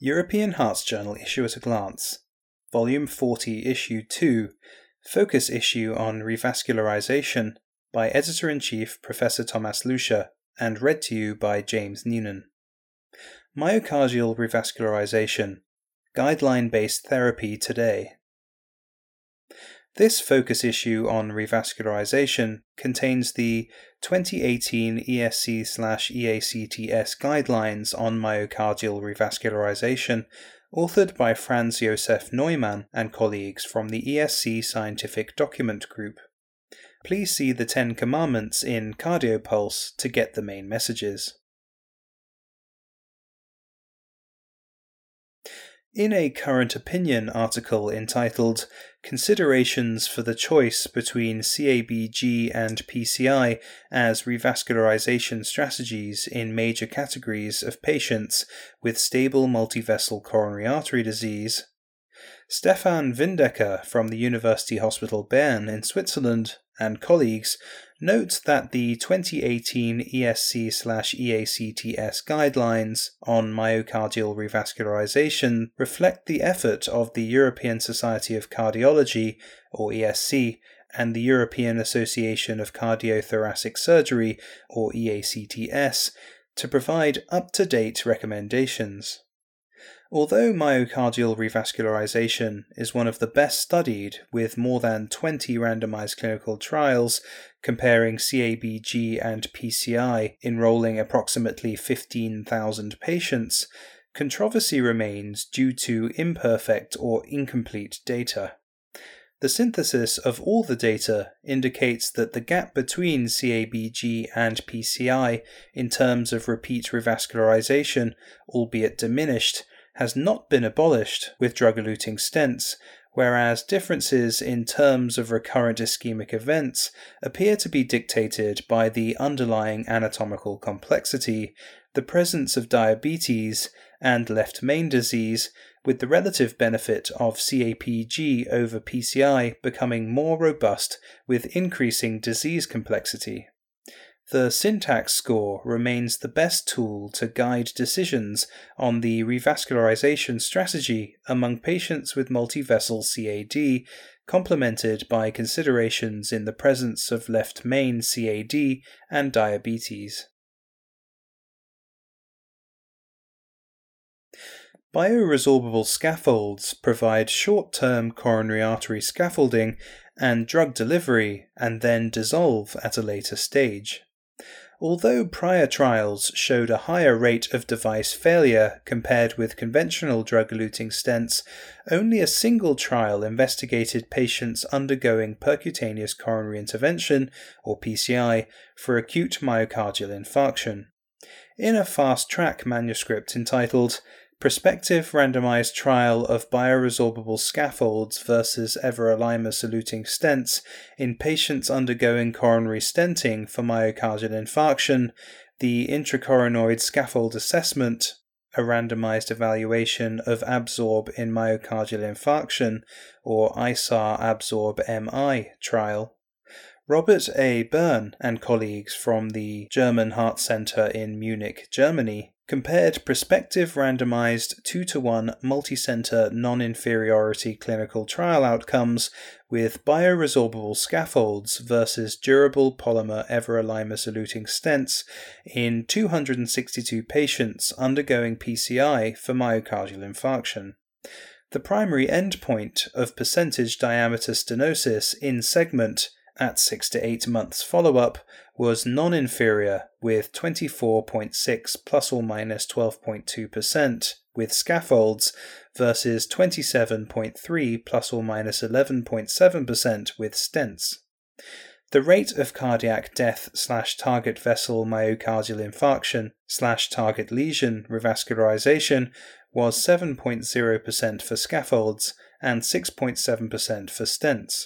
European Hearts Journal Issue at a Glance, Volume 40, Issue 2, Focus Issue on Revascularization by Editor in Chief Professor Thomas Lüscher, and read to you by James Noonan. Myocardial Revascularization Guideline based Therapy Today. This focus issue on revascularization contains the 2018 ESC/EACTS guidelines on myocardial revascularization, authored by Franz Josef Neumann and colleagues from the ESC Scientific Document Group. Please see the 10 commandments in CardioPulse to get the main messages. In a current opinion article entitled Considerations for the Choice Between CABG and PCI as Revascularization Strategies in Major Categories of Patients with Stable Multivessel Coronary Artery Disease, Stefan Windecker from the University Hospital Bern in Switzerland and colleagues note that the 2018 ESC/EACTS guidelines on myocardial revascularization reflect the effort of the European Society of Cardiology or ESC and the European Association of Cardiothoracic Surgery or EACTS to provide up-to-date recommendations. Although myocardial revascularization is one of the best studied, with more than 20 randomized clinical trials comparing CABG and PCI enrolling approximately 15,000 patients, controversy remains due to imperfect or incomplete data. The synthesis of all the data indicates that the gap between CABG and PCI in terms of repeat revascularization, albeit diminished, has not been abolished with drug eluting stents, whereas differences in terms of recurrent ischemic events appear to be dictated by the underlying anatomical complexity, the presence of diabetes, and left main disease, with the relative benefit of CABG over PCI becoming more robust with increasing disease complexity. The syntax score remains the best tool to guide decisions on the revascularization strategy among patients with multivessel CAD, complemented by considerations in the presence of left main CAD and diabetes. Bioresorbable scaffolds provide short term coronary artery scaffolding and drug delivery and then dissolve at a later stage. Although prior trials showed a higher rate of device failure compared with conventional drug eluting stents, only a single trial investigated patients undergoing percutaneous coronary intervention, or PCI, for acute myocardial infarction. In a fast track manuscript entitled prospective randomized trial of bioresorbable scaffolds versus everolimus eluting stents in patients undergoing coronary stenting for myocardial infarction, the intracoronary scaffold assessment, a randomized evaluation of absorb in myocardial infarction, or ISAR absorb MI trial. Robert A. Byrne and colleagues from the German Heart Center in Munich, Germany, compared prospective randomized 2 to 1 multicenter non inferiority clinical trial outcomes with bioresorbable scaffolds versus durable polymer everolimus eluting stents in 262 patients undergoing PCI for myocardial infarction. The primary endpoint of percentage diameter stenosis in segment at 6 to 8 months follow up was non inferior with 24.6 plus or minus 12.2% with scaffolds versus 27.3 plus or minus 11.7% with stents. The rate of cardiac death slash target vessel myocardial infarction slash target lesion revascularization was 7.0% for scaffolds and 6.7% for stents.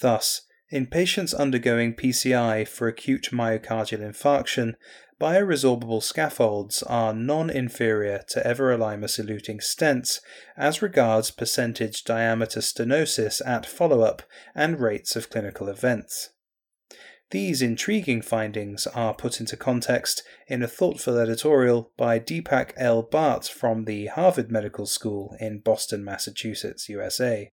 Thus, in patients undergoing PCI for acute myocardial infarction, bioresorbable scaffolds are non inferior to everolimus eluting stents as regards percentage diameter stenosis at follow up and rates of clinical events. These intriguing findings are put into context in a thoughtful editorial by Deepak L. Bhatt from the Harvard Medical School in Boston, Massachusetts, USA.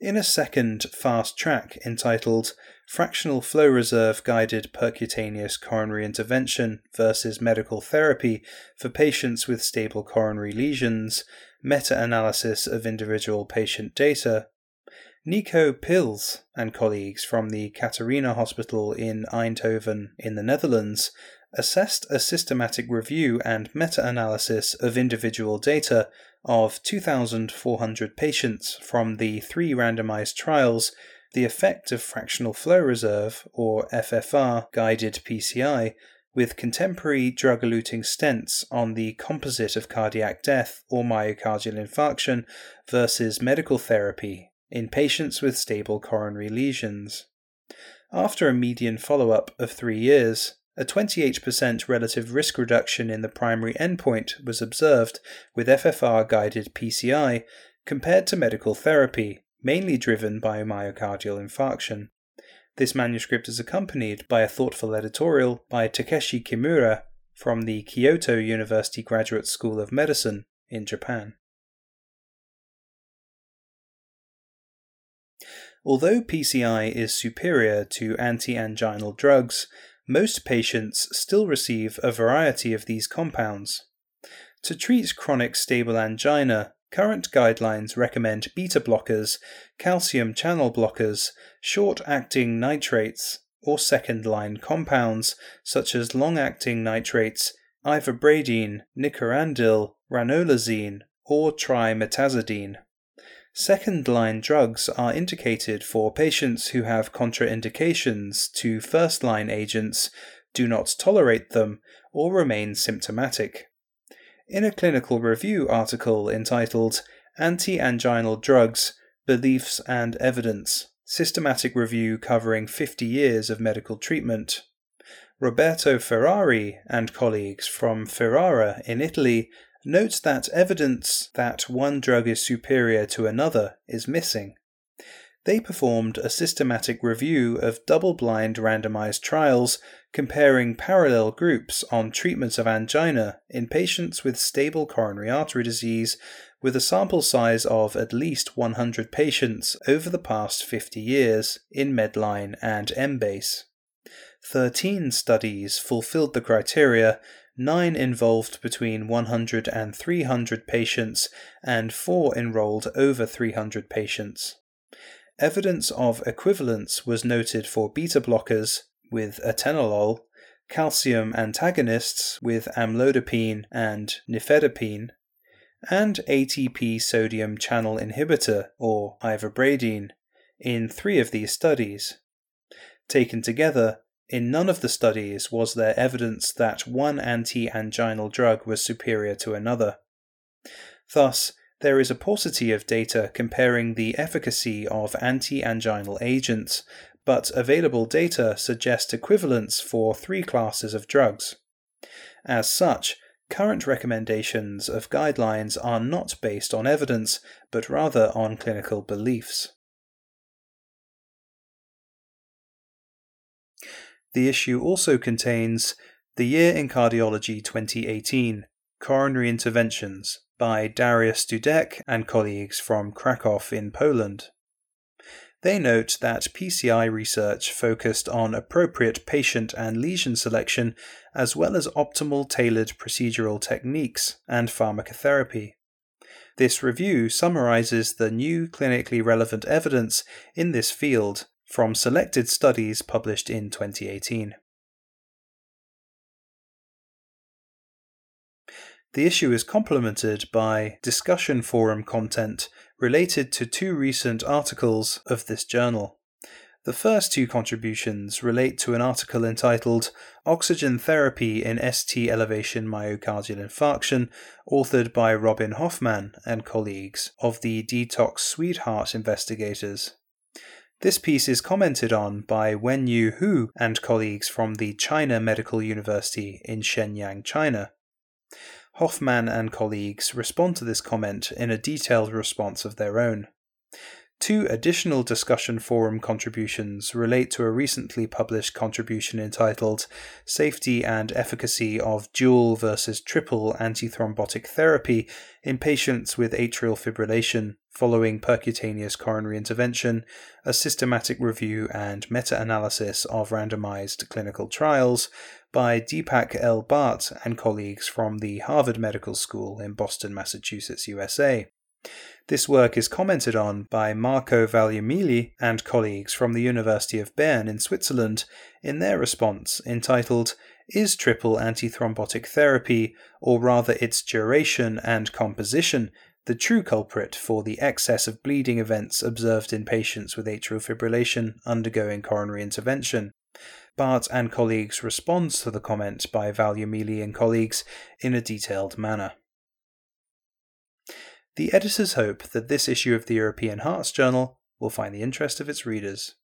In a second fast track entitled Fractional Flow Reserve Guided Percutaneous Coronary Intervention versus Medical Therapy for Patients with Stable Coronary Lesions, Meta Analysis of Individual Patient Data, Nico Pijls and colleagues from the Catharina Hospital in Eindhoven in the Netherlands assessed a systematic review and meta analysis of individual data of 2,400 patients from the three randomized trials the effect of fractional flow reserve, or FFR, guided PCI with contemporary drug eluting stents on the composite of cardiac death or myocardial infarction versus medical therapy in patients with stable coronary lesions. After a median follow up of three years, a 28% relative risk reduction in the primary endpoint was observed with FFR guided PCI compared to medical therapy, mainly driven by myocardial infarction. This manuscript is accompanied by a thoughtful editorial by Takeshi Kimura from the Kyoto University Graduate School of Medicine in Japan. Although PCI is superior to anti anginal drugs, most patients still receive a variety of these compounds. To treat chronic stable angina, current guidelines recommend beta blockers, calcium channel blockers, short acting nitrates, or second line compounds such as long acting nitrates, ivabradine, nicorandil, ranolazine, or trimetazidine. Second line drugs are indicated for patients who have contraindications to first line agents, do not tolerate them, or remain symptomatic. In a clinical review article entitled Anti Anginal Drugs Beliefs and Evidence Systematic Review Covering 50 Years of Medical Treatment, Roberto Ferrari and colleagues from Ferrara in Italy notes that evidence that one drug is superior to another is missing. They performed a systematic review of double blind randomized trials comparing parallel groups on treatment of angina in patients with stable coronary artery disease with a sample size of at least 100 patients over the past 50 years in Medline and Embase. 13 studies fulfilled the criteria nine involved between 100 and 300 patients, and four enrolled over 300 patients. Evidence of equivalence was noted for beta blockers with atenolol, calcium antagonists with amlodipine and nifedipine, and ATP sodium channel inhibitor or ivabradine in three of these studies. Taken together, in none of the studies was there evidence that one anti anginal drug was superior to another. Thus, there is a paucity of data comparing the efficacy of anti anginal agents, but available data suggest equivalence for three classes of drugs. As such, current recommendations of guidelines are not based on evidence, but rather on clinical beliefs. The issue also contains The Year in Cardiology 2018 Coronary Interventions by Dariusz Dudek and colleagues from Krakow in Poland. They note that PCI research focused on appropriate patient and lesion selection as well as optimal tailored procedural techniques and pharmacotherapy. This review summarizes the new clinically relevant evidence in this field from selected studies published in 2018. The issue is complemented by discussion forum content related to two recent articles of this journal. The first two contributions relate to an article entitled Oxygen Therapy in ST Elevation Myocardial Infarction, authored by Robin Hofmann and colleagues of the DETO2X-SWEDEHEART investigators. This piece is commented on by Wen Yu Hu and colleagues from the China Medical University in Shenyang, China. Hofmann and colleagues respond to this comment in a detailed response of their own. Two additional discussion forum contributions relate to a recently published contribution entitled Safety and Efficacy of Dual versus Triple Antithrombotic Therapy in Patients with Atrial Fibrillation Following Percutaneous Coronary Intervention, a Systematic Review and Meta Analysis of Randomized Clinical Trials by Deepak L. Bhatt and colleagues from the Harvard Medical School in Boston, Massachusetts, USA. This work is commented on by Marco Valgimigli and colleagues from the University of Bern in Switzerland in their response entitled Is triple antithrombotic therapy, or rather its duration and composition, the true culprit for the excess of bleeding events observed in patients with atrial fibrillation undergoing coronary intervention? Bhatt and colleagues responds to the comment by Valgimigli and colleagues in a detailed manner. The editors hope that this issue of the European Hearts Journal will find the interest of its readers.